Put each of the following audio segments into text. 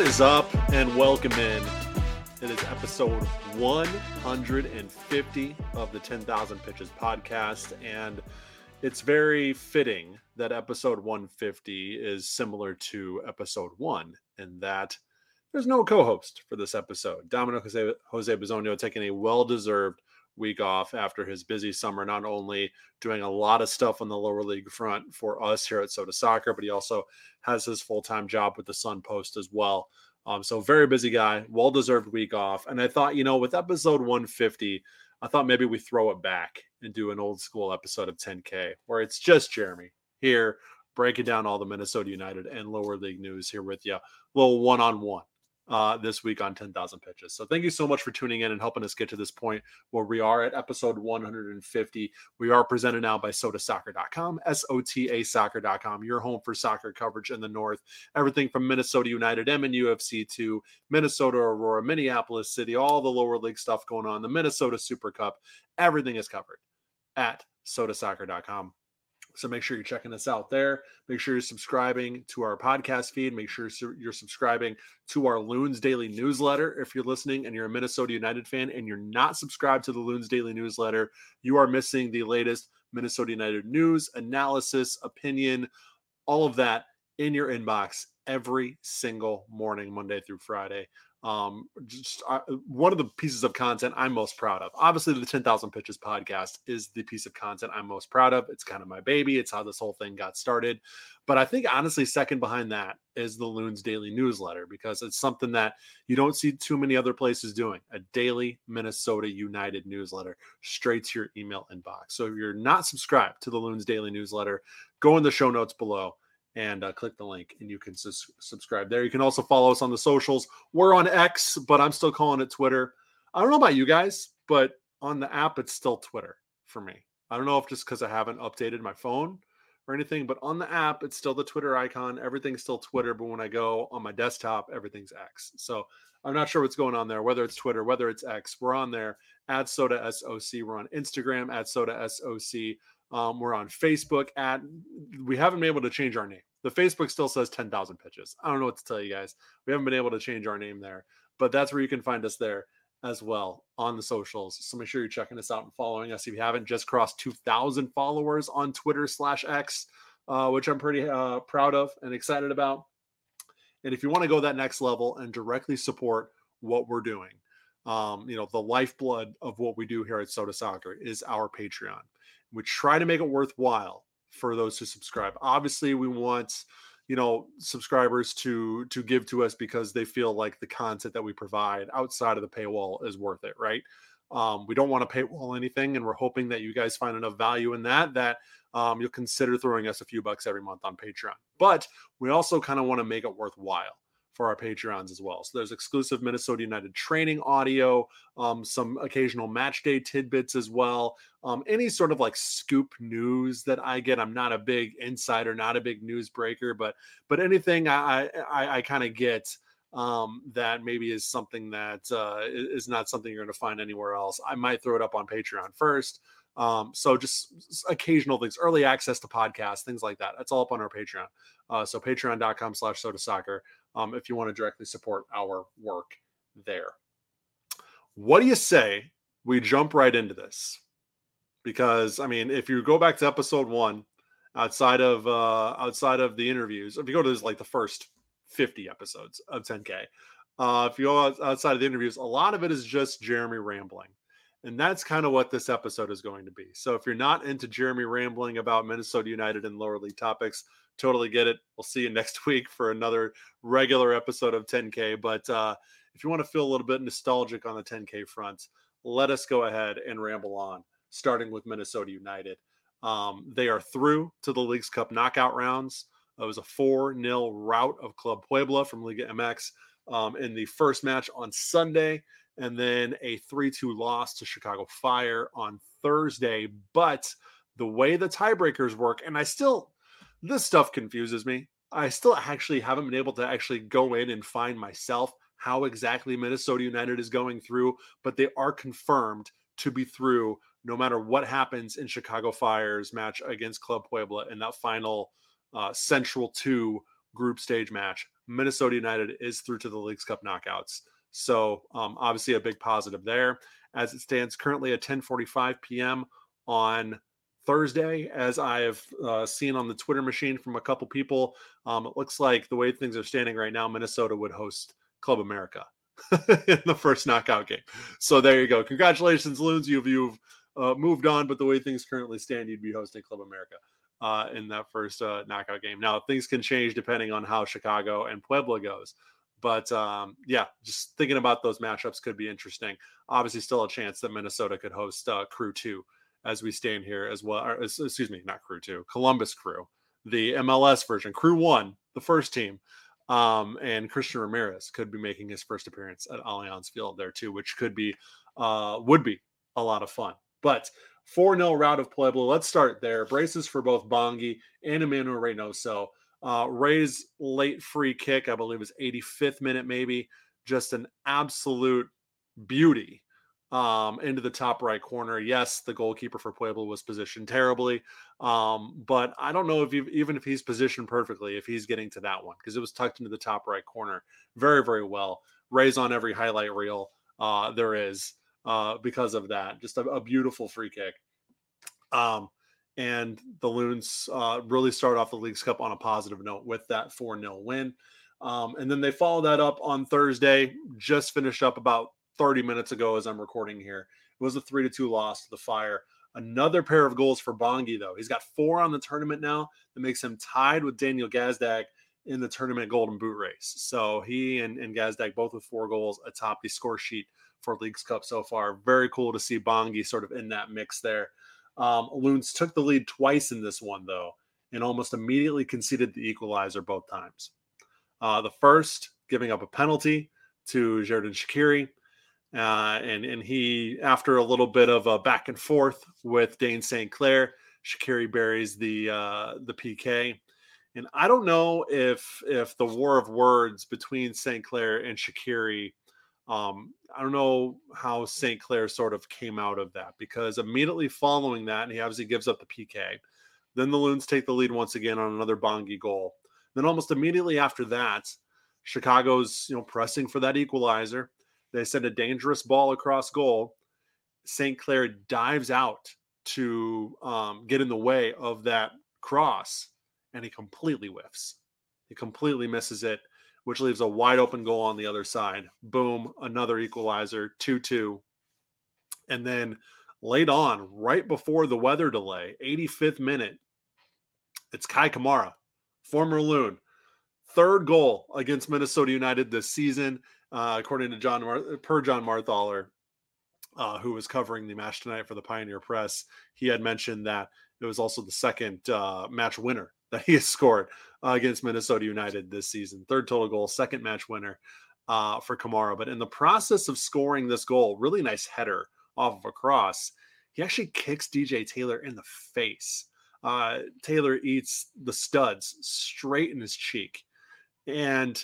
What is up, and welcome in. It is episode 150 of the 10,000 Pitches podcast, and it's very fitting that episode 150 is similar to episode one, and that there's no co-host for this episode. Dominic Jose, Jose taking a well-deserved week off after his busy summer, not only doing a lot of stuff on the lower league front for us here at Sota Soccer, but he also has his full-time job with the Sun Post as well. Um, so very busy guy, well-deserved week off. And I thought, you know, with episode 150, I thought maybe we throw it back and do an old school episode of 10K where it's just Jeremy here breaking down all the Minnesota United and lower league news here with you. A little one-on-one uh, this week on 10,000 pitches. So thank you so much for tuning in and helping us get to this point where we are at episode 150. We are presented now by sotasoccer.com, S O T A soccer.com, your home for soccer coverage in the North. Everything from Minnesota United, MNUFC to Minnesota Aurora, Minneapolis City, all the lower league stuff going on, the Minnesota Super Cup, everything is covered at sotasoccer.com. So make sure you're checking us out there. Make sure you're subscribing to our podcast feed. Make sure you're subscribing to our Loons Daily newsletter. If you're listening and you're a Minnesota United fan and you're not subscribed to the Loons Daily newsletter, you are missing the latest Minnesota United news, analysis, opinion, all of that in your inbox every single morning, Monday through Friday um just uh, one of the pieces of content i'm most proud of. Obviously the 10000 pitches podcast is the piece of content i'm most proud of. It's kind of my baby. It's how this whole thing got started. But i think honestly second behind that is the loons daily newsletter because it's something that you don't see too many other places doing a daily minnesota united newsletter straight to your email inbox. So if you're not subscribed to the loons daily newsletter go in the show notes below and uh, click the link and you can subscribe there. You can also follow us on the socials. We're on X, but I'm still calling it Twitter. I don't know about you guys, but on the app, it's still Twitter for me. I don't know if just because I haven't updated my phone or anything, but on the app, it's still the Twitter icon. Everything's still Twitter, but when I go on my desktop, everything's X. So I'm not sure what's going on there, whether it's Twitter, whether it's X. We're on there at Sota SOC. We're on Instagram at Sota SOC. Um, we're on Facebook at, we haven't been able to change our name. The Facebook still says 10,000 pitches. I don't know what to tell you guys. We haven't been able to change our name there, but that's where you can find us there as well on the socials. So make sure you're checking us out and following us. If you haven't just crossed 2,000 followers on Twitter slash X, uh, which I'm pretty uh, proud of and excited about. And if you want to go that next level and directly support what we're doing, um, you know, the lifeblood of what we do here at Sota Soccer is our Patreon. We try to make it worthwhile for those who subscribe. Obviously, we want you know subscribers to to give to us because they feel like the content that we provide outside of the paywall is worth it, right? Um, we don't want to paywall anything, and we're hoping that you guys find enough value in that that um, you'll consider throwing us a few bucks every month on Patreon. But we also kind of want to make it worthwhile for our Patreons as well. So there's exclusive Minnesota United training audio, um, some occasional match day tidbits as well. Um, any sort of like scoop news that I get. I'm not a big insider, not a big news breaker, but but anything I I, I kind of get um, that maybe is something that uh, is not something you're going to find anywhere else. I might throw it up on Patreon first. Um, so just occasional things, early access to podcasts, things like that. That's all up on our Patreon. Uh, so patreon.com slash sota soccer um, if you want to directly support our work there. What do you say we jump right into this? Because I mean, if you go back to episode one, outside of uh outside of the interviews, if you go to this, like the first 50 episodes of 10K, uh, if you go outside of the interviews, a lot of it is just Jeremy rambling. And that's kind of what this episode is going to be. So if you're not into Jeremy rambling about Minnesota United and lower league topics, totally get it. We'll see you next week for another regular episode of 10K. But uh, if you want to feel a little bit nostalgic on the 10K front, let us go ahead and ramble on, starting with Minnesota United. Um, they are through to the Leagues Cup knockout rounds. It was a 4 0 rout of Club Puebla from Liga MX um, in the first match on Sunday, and then a 3 2 loss to Chicago Fire on Thursday. But the way the tiebreakers work, and I still, this stuff confuses me. I still actually haven't been able to actually go in and find myself how exactly Minnesota United is going through, but they are confirmed to be through no matter what happens in Chicago Fire's match against Club Puebla in that final uh, Central 2 group stage match. Minnesota United is through to the Leagues Cup knockouts. So um, obviously a big positive there. As it stands currently at 10:45 p.m. on Thursday, as I have uh, seen on the Twitter machine from a couple people, um, it looks like the way things are standing right now, Minnesota would host Club America in the first knockout game. So there you go. Congratulations, Loons. You've you've uh, moved on, but the way things currently stand, you'd be hosting Club America uh, in that first uh, knockout game. Now things can change depending on how Chicago and Puebla goes. But um, yeah, just thinking about those matchups could be interesting. Obviously, still a chance that Minnesota could host uh, Crew Two as we stand here as well. Or, excuse me, not Crew Two, Columbus Crew, the MLS version, Crew One, the first team. Um, and Christian Ramirez could be making his first appearance at Allianz Field there too, which could be uh, would be a lot of fun. But 4 0 route of Puebla. Let's start there. Braces for both Bongi and Emmanuel Reynoso. Uh, Rey's late free kick, I believe, was 85th minute, maybe. Just an absolute beauty um, into the top right corner. Yes, the goalkeeper for Puebla was positioned terribly, um, but I don't know if even if he's positioned perfectly, if he's getting to that one because it was tucked into the top right corner very, very well. Rey's on every highlight reel uh, there is uh, because of that. Just a, a beautiful free kick. Um, and the Loons uh, really start off the Leagues Cup on a positive note with that 4 0 win. Um, and then they follow that up on Thursday, just finished up about 30 minutes ago as I'm recording here. It was a 3 to 2 loss to the Fire. Another pair of goals for Bongi, though. He's got four on the tournament now that makes him tied with Daniel Gazdag in the tournament Golden Boot race. So he and, and Gazdag both with four goals atop the score sheet for Leagues Cup so far. Very cool to see Bongi sort of in that mix there. Um, Loons took the lead twice in this one, though, and almost immediately conceded the equalizer both times. Uh, the first, giving up a penalty to Xherdan Shaqiri. Uh, and, and he, after a little bit of a back and forth with Dayne St. Clair, Shaqiri buries the uh, the PK. And I don't know if if the war of words between St. Clair and Shaqiri um, I don't know how St. Clair sort of came out of that because immediately following that, and he obviously gives up the PK. Then the Loons take the lead once again on another Bongi goal. Then almost immediately after that, Chicago's you know pressing for that equalizer. They send a dangerous ball across goal. St. Clair dives out to um, get in the way of that cross, and he completely whiffs. He completely misses it which leaves a wide open goal on the other side. Boom, another equalizer, 2 2. And then late on, right before the weather delay, 85th minute, it's Kei Kamara, former Loon, third goal against Minnesota United this season, uh, according to John Mar- per Jon Marthaler, uh, who was covering the match tonight for the Pioneer Press. He had mentioned that it was also the second uh, match winner that he has scored uh, against Minnesota United this season. Third total goal, second match winner uh, for Kamara. But in the process of scoring this goal, really nice header off of a cross, he actually kicks DJ Taylor in the face. Uh, Taylor eats the studs straight in his cheek. And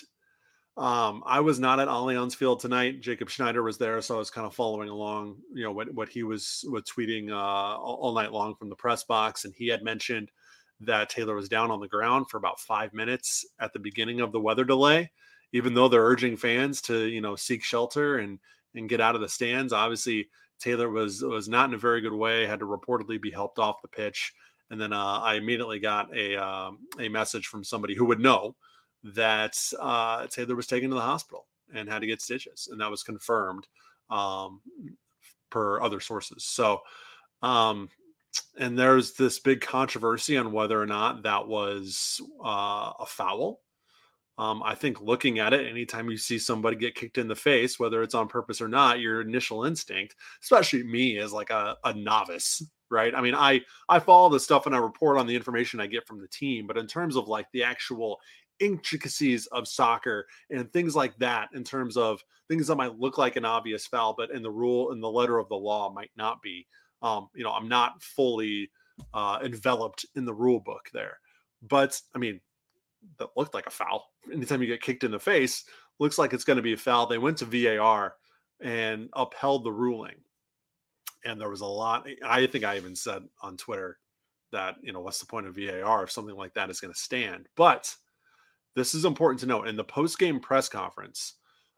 um, I was not at Allianz Field tonight. Jacob Schneider was there, so I was kind of following along, you know, what, what he was, was tweeting uh, all, all night long from the press box. And he had mentioned – that Taylor was down on the ground for about five minutes at the beginning of the weather delay, even though they're urging fans to, you know, seek shelter and and get out of the stands. Obviously, Taylor was was not in a very good way, had to reportedly be helped off the pitch. And then uh, I immediately got a uh, a message from somebody who would know that uh, Taylor was taken to the hospital and had to get stitches, and that was confirmed um, per other sources. So, um, and there's this big controversy on whether or not that was uh, a foul. Um, I think looking at it, anytime you see somebody get kicked in the face, whether it's on purpose or not, your initial instinct, especially me as like a, a novice, right? I mean, I I follow the stuff and I report on the information I get from the team, but in terms of like the actual intricacies of soccer and things like that, in terms of things that might look like an obvious foul, but in the rule in the letter of the law might not be um, you know, I'm not fully uh, enveloped in the rule book there. But I mean, that looked like a foul. Anytime you get kicked in the face, looks like it's going to be a foul. They went to VAR and upheld the ruling. And there was a lot. I think I even said on Twitter that, you know, what's the point of VAR if something like that is going to stand? But this is important to note in the post game press conference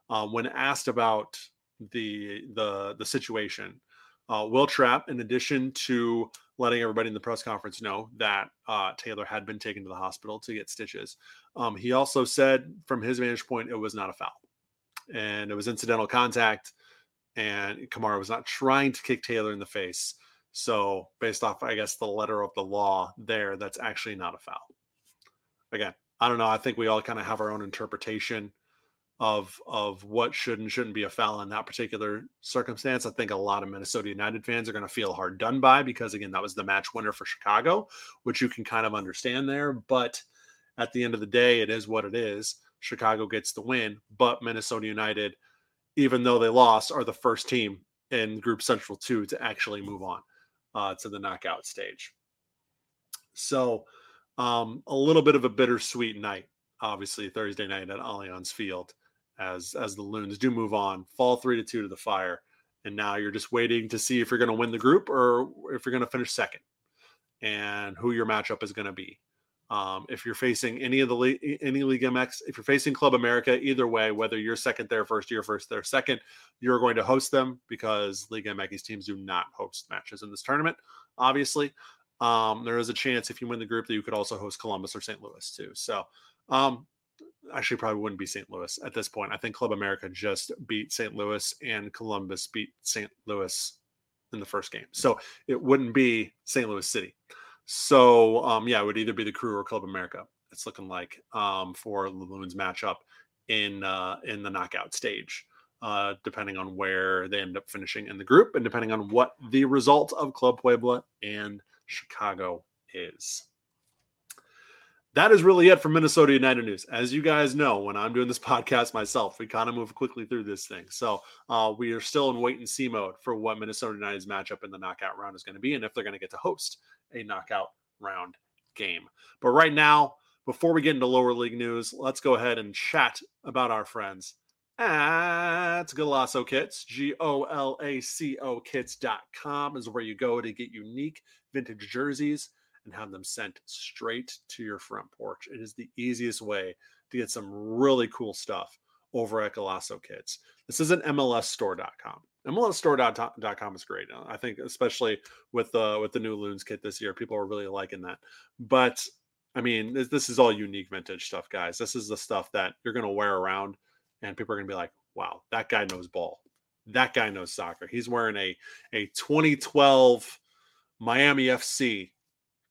um, when asked about the the the situation. Uh, Wil Trapp, in addition to letting everybody in the press conference know that uh, Taylor had been taken to the hospital to get stitches, um, he also said, from his vantage point, it was not a foul, and it was incidental contact, and Kamara was not trying to kick Taylor in the face. So, based off, I guess, the letter of the law there, that's actually not a foul. Again, I don't know. I think we all kind of have our own interpretation of of what should and shouldn't be a foul in that particular circumstance. I think a lot of Minnesota United fans are going to feel hard done by because again, that was the match winner for Chicago, which you can kind of understand there. But at the end of the day, it is what it is. Chicago gets the win, but Minnesota United, even though they lost, are the first team in Group Central Two to actually move on uh, to the knockout stage. So, um, a little bit of a bittersweet night, obviously Thursday night at Allianz Field as as the Loons do move on, fall three to two to the Fire, and now you're just waiting to see if you're going to win the group or if you're going to finish second, and who your matchup is going to be. Um, if you're facing any of the league, any Liga MX, if you're facing Club America, either way, whether you're second there first, you're first there second, you're going to host them because Liga MX teams do not host matches in this tournament. Obviously, um, there is a chance if you win the group that you could also host Columbus or St. Louis too. So um, actually probably wouldn't be St. Louis at this point. I think Club America just beat St. Louis and Columbus beat St. Louis in the first game. So it wouldn't be St. Louis City. So um, yeah, it would either be the crew or Club America. It's looking like um, for the Loons matchup in uh, in the knockout stage, uh, depending on where they end up finishing in the group, and depending on what the result of Club Puebla and Chicago is that is really it for Minnesota United news. As you guys know, when I'm doing this podcast myself, we kind of move quickly through this thing. So uh, we are still in wait and see mode for what Minnesota United's matchup in the knockout round is going to be and if they're going to get to host a knockout round game. But right now, before we get into lower league news, let's go ahead and chat about our friends at Golaco Kits. G O L A C O kits.com is where you go to get unique vintage jerseys and have them sent straight to your front porch. It is the easiest way to get some really cool stuff over at Golaco Kits. This isn't MLSstore.com. MLSstore.com is great. I think, especially with the with the new Loons kit this year, people are really liking that. But I mean, this, this is all unique vintage stuff, guys. This is the stuff that you're going to wear around, and people are going to be like, "Wow, that guy knows ball. That guy knows soccer. He's wearing a a 2012 Miami FC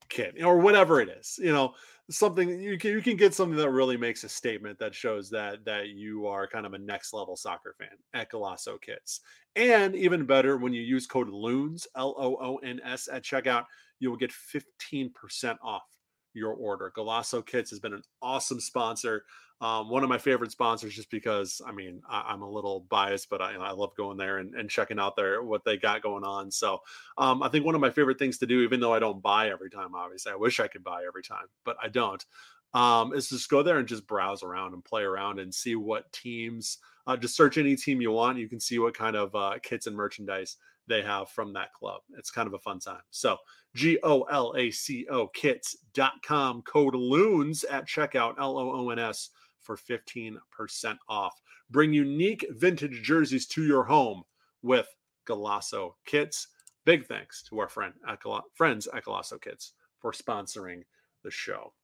kit or whatever it is you know something you can you can get something that really makes a statement that shows that that you are kind of a next level soccer fan at Golaco Kits. And even better, when you use code LOONS L O O N S at checkout, you will get 15% off your order. Golaco Kits has been an awesome sponsor. Um, one of my favorite sponsors, just because I mean I, am a little biased, but I, I love going there and, and, checking out their what they got going on. So um, I think one of my favorite things to do, even though I don't buy every time, obviously I wish I could buy every time, but I don't. Um, is just go there and just browse around and play around and see what teams. Uh, just search any team you want. You can see what kind of uh, kits and merchandise they have from that club. It's kind of a fun time. So G O L A C O kits.com code loons at checkout L O O N S for 15% off. Bring unique vintage jerseys to your home with Golaco Kits. Big thanks to our friend at friends at Golaco Kits for sponsoring the show.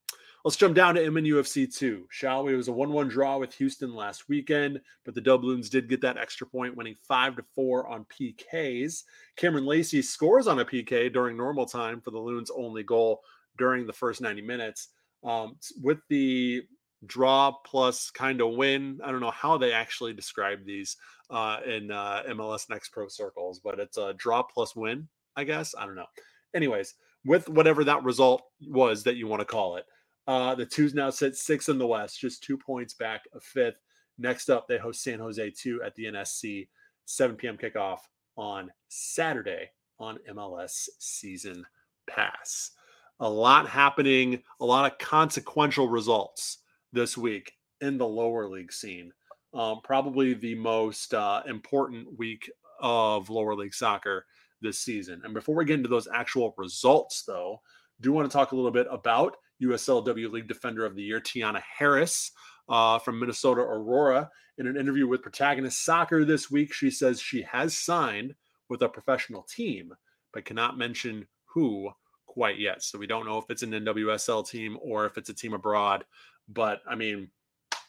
Let's jump down to MNUFC 2, shall we? It was a 1 1 draw with Houston last weekend, but the Doubloons did get that extra point, winning 5 to 4 on PKs. Cameron Lacey scores on a PK during normal time for the Loons' only goal during the first 90 minutes. Um, with the draw plus kind of win, I don't know how they actually describe these uh, in uh, MLS Next Pro circles, but it's a draw plus win, I guess. I don't know. Anyways, with whatever that result was that you want to call it. Uh, the twos now sit six in the West, just two points back of fifth. Next up, they host San Jose 2 at the NSC, 7 p.m. kickoff on Saturday on MLS Season Pass. A lot happening, a lot of consequential results this week in the lower league scene. Um, probably the most uh, important week of lower league soccer this season. And before we get into those actual results, though, do want to talk a little bit about USLW League Defender of the Year, Tianna Harris uh, from Minnesota Aurora. In an interview with Protagonist Soccer this week, she says she has signed with a professional team, but cannot mention who quite yet. So we don't know if it's an NWSL team or if it's a team abroad. But I mean,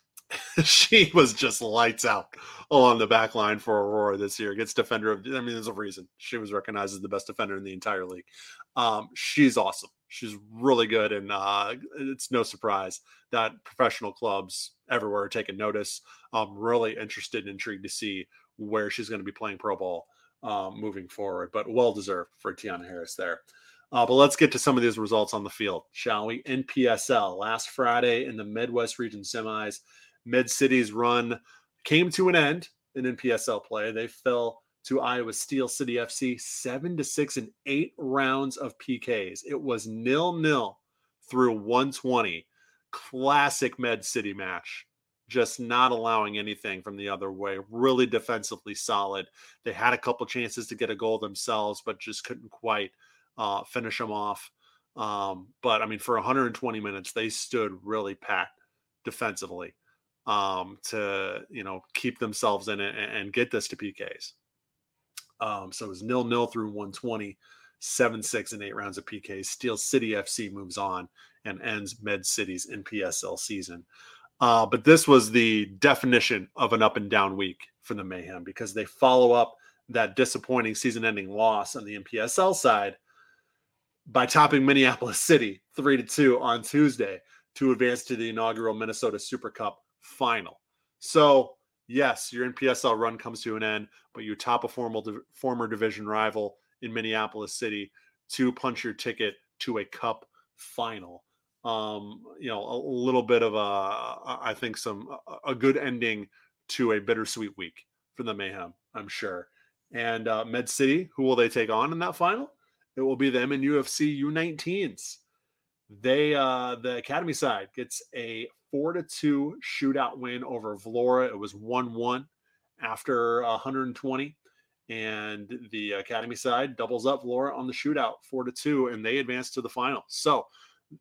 she was just lights out along the back line for Aurora this year. Gets defender of, I mean, there's a reason she was recognized as the best defender in the entire league. Um, she's awesome. She's really good, and uh, it's no surprise that professional clubs everywhere are taking notice. I'm really interested and intrigued to see where she's going to be playing pro ball um, moving forward. But well deserved for Tianna Harris there. Uh, but let's get to some of these results on the field, shall we? NPSL last Friday in the Midwest Region semis, Med City's run came to an end in NPSL play. They fell to Iowa Steel City FC seven to six in eight rounds of PKs. It was nil nil through 120. Classic Med City match. Just not allowing anything from the other way. Really defensively solid. They had a couple chances to get a goal themselves, but just couldn't quite uh, finish them off. Um, but I mean, for 120 minutes, they stood really packed defensively um, to you know keep themselves in it and, and get this to PKs. Um, so it was nil nil through 120, seven six and eight rounds of PKs. Steel City FC moves on and ends Med City's NPSL season. Uh, but this was the definition of an up and down week for the Mayhem because they follow up that disappointing season ending loss on the NPSL side by topping Minneapolis City 3 to 2 on Tuesday to advance to the inaugural Minnesota Super Cup final. So, yes, your NPSL run comes to an end, but you top a formal former division rival in Minneapolis City to punch your ticket to a cup final. Um, you know, a little bit of a, I think, some a good ending to a bittersweet week for the Mayhem, I'm sure. And uh, Med City, who will they take on in that final? It will be them in UFC U19s. They uh the academy side gets a four to two shootout win over Vlora. It was one one after 120, and the academy side doubles up Vlora on the shootout four to two, and they advance to the final. So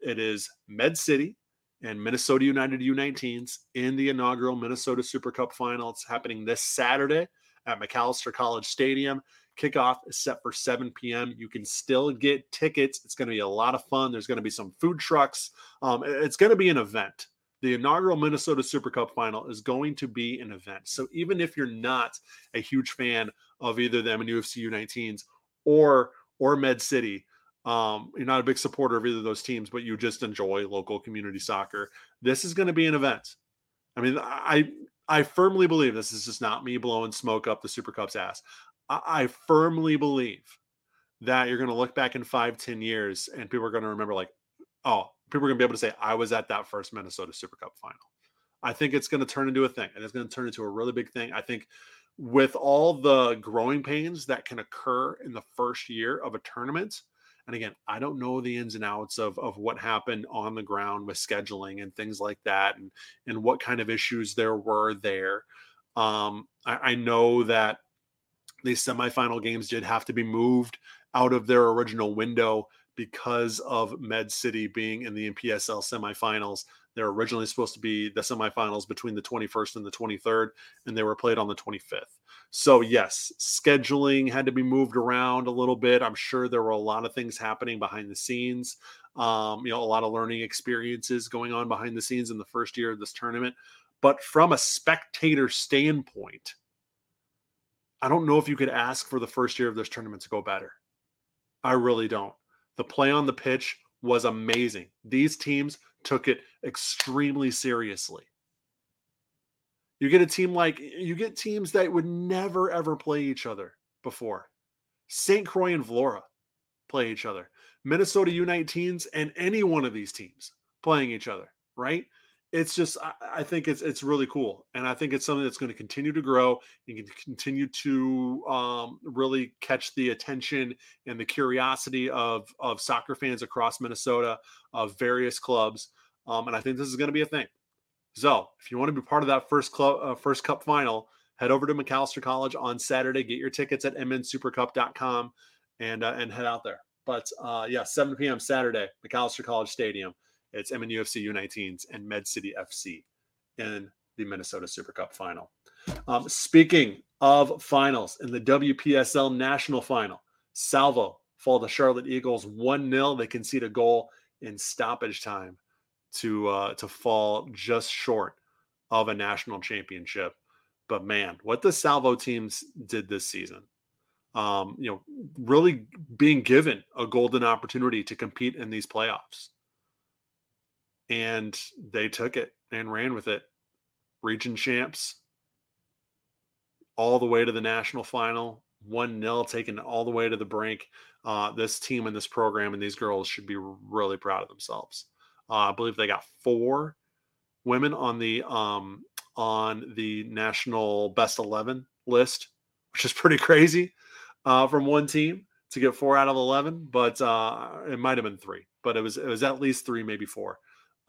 it is Med City and Minnesota United U19s in the inaugural Minnesota Super Cup final. It's happening this Saturday at Macalester College Stadium. Kickoff is set for 7 p.m. You can still get tickets. It's going to be a lot of fun. There's going to be some food trucks. Um, it's going to be an event. The inaugural Minnesota Super Cup final is going to be an event. So even if you're not a huge fan of either them and UFC U19s or or Med City, um, you're not a big supporter of either of those teams, but you just enjoy local community soccer. This is going to be an event. I mean, I I firmly believe this is just not me blowing smoke up the Super Cup's ass. I, firmly believe that you're going to look back in five, ten years and people are going to remember, like, oh, people are going to be able to say, I was at that first Minnesota Super Cup final. I think it's going to turn into a thing and it's going to turn into a really big thing. I think with all the growing pains that can occur in the first year of a tournament, and again, I don't know the ins and outs of, of what happened on the ground with scheduling and things like that and, and what kind of issues there were there. Um, I, I know that these semifinal games did have to be moved out of their original window because of Med City being in the NPSL semifinals. They're originally supposed to be the semifinals between the 21st and the 23rd, and they were played on the 25th. So, yes, scheduling had to be moved around a little bit. I'm sure there were a lot of things happening behind the scenes. Um, you know, a lot of learning experiences going on behind the scenes in the first year of this tournament. But from a spectator standpoint, I don't know if you could ask for the first year of this tournament to go better. I really don't. The play on the pitch was amazing. These teams took it extremely seriously. You get a team like you get teams that would never ever play each other before. St. Croix and Vlora play each other. Minnesota U19s and any one of these teams playing each other, right? It's just I, I, think it's it's really cool, and I think it's something that's going to continue to grow and can continue to um, really catch the attention and the curiosity of of soccer fans across Minnesota of various clubs, um, and I think this is going to be a thing. So, if you want to be part of that first club uh, first cup final, head over to Macalester College on Saturday. Get your tickets at mnsupercup.com and uh, and head out there. But uh, yeah, 7 p.m. Saturday, Macalester College Stadium It's MNUFC U19s and Med City FC in the Minnesota Super Cup final. Um, speaking of finals, in the WPSL National Final, Salvo fall to Charlotte Eagles 1 0. They concede a goal in stoppage time to uh, to fall just short of a national championship. But man, what the Salvo teams did this season, um, you know, really being given a golden opportunity to compete in these playoffs. And they took it and ran with it. Region champs, all the way to the national final, 1 0, taken all the way to the brink. Uh, this team and this program and these girls should be really proud of themselves. Uh, I believe they got four women on the um, on the national best 11 list, which is pretty crazy uh, from one team to get four out of 11, but uh, it might have been three, but it was, it was at least three, maybe four.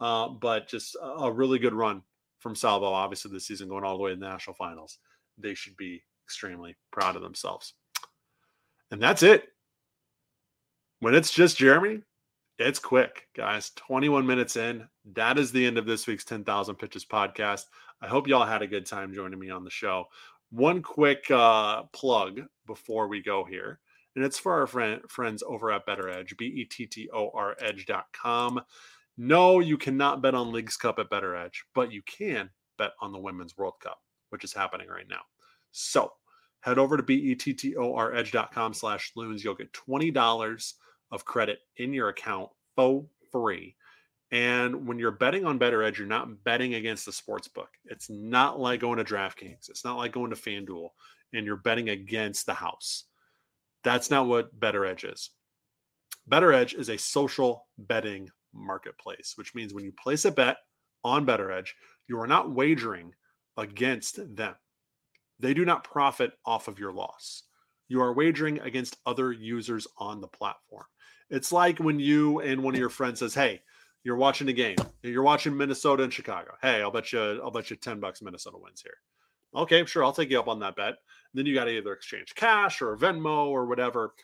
Uh, but just a really good run from Salvo, obviously, this season going all the way to the national finals. They should be extremely proud of themselves. And that's it. When it's just Jeremy, it's quick, guys. 21 minutes in. That is the end of this week's 10,000 Pitches podcast. I hope y'all had a good time joining me on the show. One quick uh, plug before we go here, and it's for our friend, friends over at Bettor Edge, B E T T O R Edge.com. No, you cannot bet on Leagues Cup at Bettor Edge, but you can bet on the Women's World Cup, which is happening right now. So head over to bettoredge.com slash loons. You'll get $20 of credit in your account for free and when you're betting on Bettor Edge, you're not betting against the sports book. It's not like going to DraftKings. It's not like going to FanDuel and you're betting against the house. That's not what Bettor Edge is. Bettor Edge is a social betting marketplace, which means when you place a bet on Bettor Edge, you are not wagering against them. They do not profit off of your loss. You are wagering against other users on the platform. It's like when you and one of your friends says, "Hey, you're watching a game. You're watching Minnesota and Chicago. Hey, I'll bet you I'll bet you 10 bucks Minnesota wins here. Okay, sure, I'll take you up on that bet. And then you got to either exchange cash or Venmo or whatever.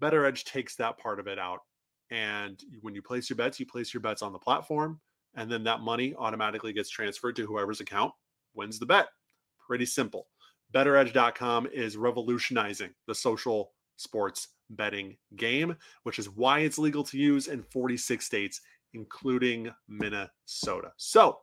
Bettor Edge takes that part of it out. And when you place your bets, you place your bets on the platform, and then that money automatically gets transferred to whoever's account wins the bet. Pretty simple. BettorEdge.com is revolutionizing the social sports betting game, which is why it's legal to use in 46 states including Minnesota. So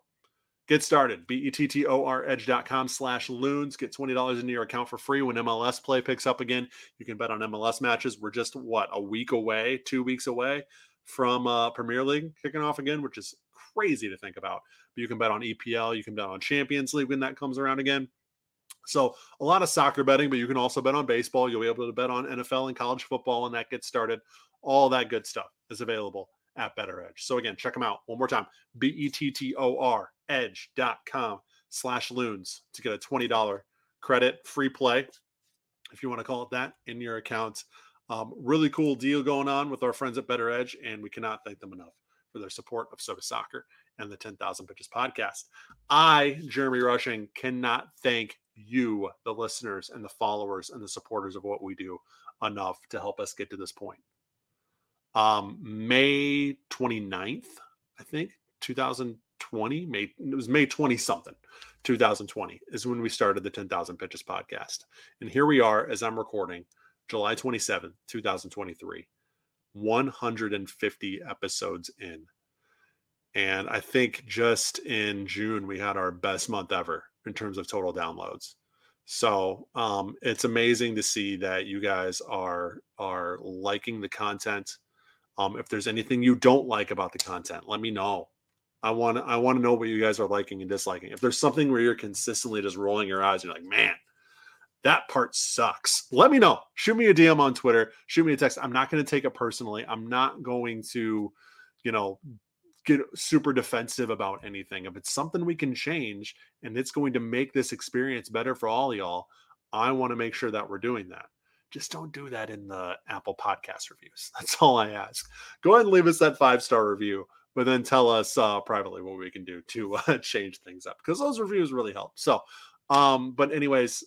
get started. B-E-T-T-O-R edge.com slash loons. Get $20 into your account for free when MLS play picks up again. You can bet on MLS matches. We're just, what, a week away, two weeks away from uh, Premier League kicking off again, which is crazy to think about. But you can bet on EPL. You can bet on Champions League when that comes around again. So a lot of soccer betting, but you can also bet on baseball. You'll be able to bet on NFL and college football when that gets started. All that good stuff is available at Bettor Edge. So again, check them out one more time. B-E-T-T-O-R edge.com slash loons to get a $20 credit free play, if you want to call it that, in your account. Um, really cool deal going on with our friends at Bettor Edge, and we cannot thank them enough for their support of Sota Soccer and the 10,000 Pitches podcast. I, Jeremy Rushing, cannot thank you, the listeners and the followers and the supporters of what we do, enough to help us get to this point um, May 29th, I think, 2020. May it was May 20 something, 2020 is when we started the 10,000 Pitches podcast. And here we are as I'm recording, July 27, 2023, 150 episodes in. And I think just in June, we had our best month ever in terms of total downloads. So um, it's amazing to see that you guys are are liking the content. Um, if there's anything you don't like about the content, let me know. I want I want to know what you guys are liking and disliking. If there's something where you're consistently just rolling your eyes, you're like, man, that part sucks. Let me know. Shoot me a DM on Twitter. Shoot me a text. I'm not going to take it personally. I'm not going to, you know, get super defensive about anything. If it's something we can change and it's going to make this experience better for all y'all, I want to make sure that we're doing that just don't do that in the Apple podcast reviews. That's all I ask. Go ahead and leave us that five star review, but then tell us uh, privately what we can do to uh, change things up because those reviews really help. So, um, but anyways,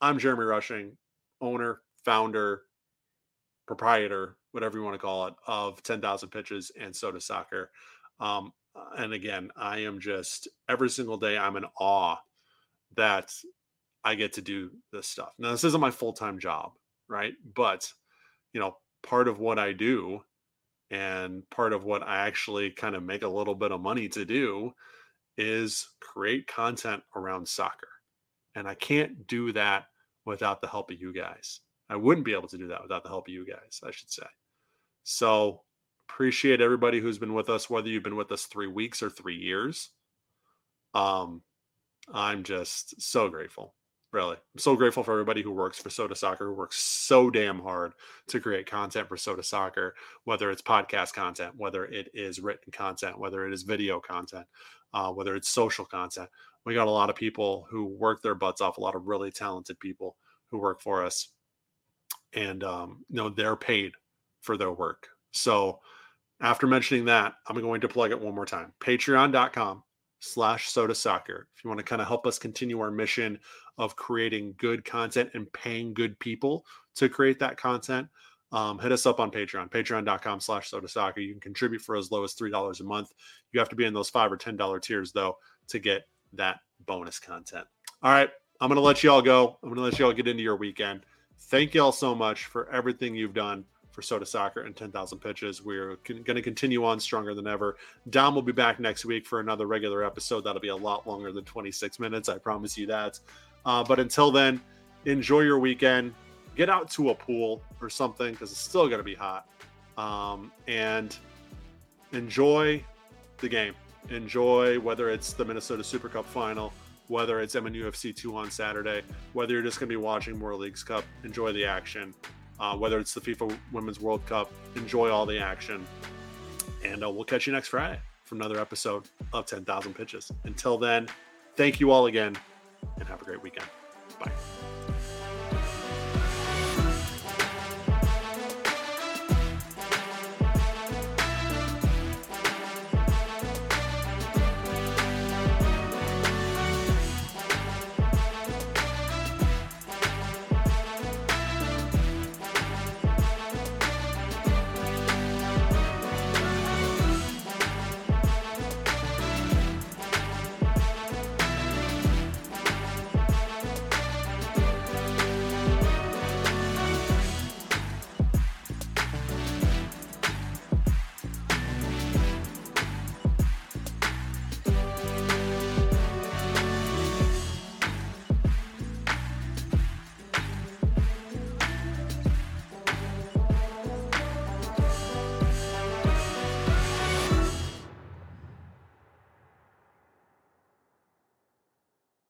I'm Jeremy Rushing, owner, founder, proprietor, whatever you want to call it, of 10,000 Pitches and Sota Soccer. Um, Uh, and again, I am just every single day, I'm in awe that I get to do this stuff. Now, this isn't my full time job, right? But, you know, part of what I do and part of what I actually kind of make a little bit of money to do is create content around soccer. And I can't do that without the help of you guys. I wouldn't be able to do that without the help of you guys, I should say. So appreciate everybody who's been with us, whether you've been with us three weeks or three years. Um, I'm just so grateful. Really, I'm so grateful for everybody who works for Sota Soccer, who works so damn hard to create content for Sota Soccer, whether it's podcast content, whether it is written content, whether it is video content, uh, whether it's social content. We got a lot of people who work their butts off, a lot of really talented people who work for us, and um, you know they're paid for their work. So after mentioning that, I'm going to plug it one more time. Patreon.com slash sota soccer. If you want to kind of help us continue our mission of creating good content and paying good people to create that content, um, hit us up on Patreon, patreon.com slash sota soccer. You can contribute for as low as $3 a month. You have to be in those five or $10 tiers though to get that bonus content. All right. I'm to let you all go. I'm to let you all get into your weekend. Thank you all so much for everything you've done for Sota Soccer and 10,000 pitches. We're going to continue on stronger than ever. Dom will be back next week for another regular episode. That'll be a lot longer than 26 minutes. I promise you that. Uh, but until then, enjoy your weekend. Get out to a pool or something because it's still going to be hot. Um, and enjoy the game. Enjoy whether it's the Minnesota Super Cup final, whether it's MNUFC 2 on Saturday, whether you're just going to be watching more Leagues Cup. Enjoy the action uh, whether it's the FIFA Women's World Cup. Enjoy all the action. And uh, we'll catch you next Friday for another episode of 10,000 Pitches. Until then, thank you all again and have a great weekend. Bye.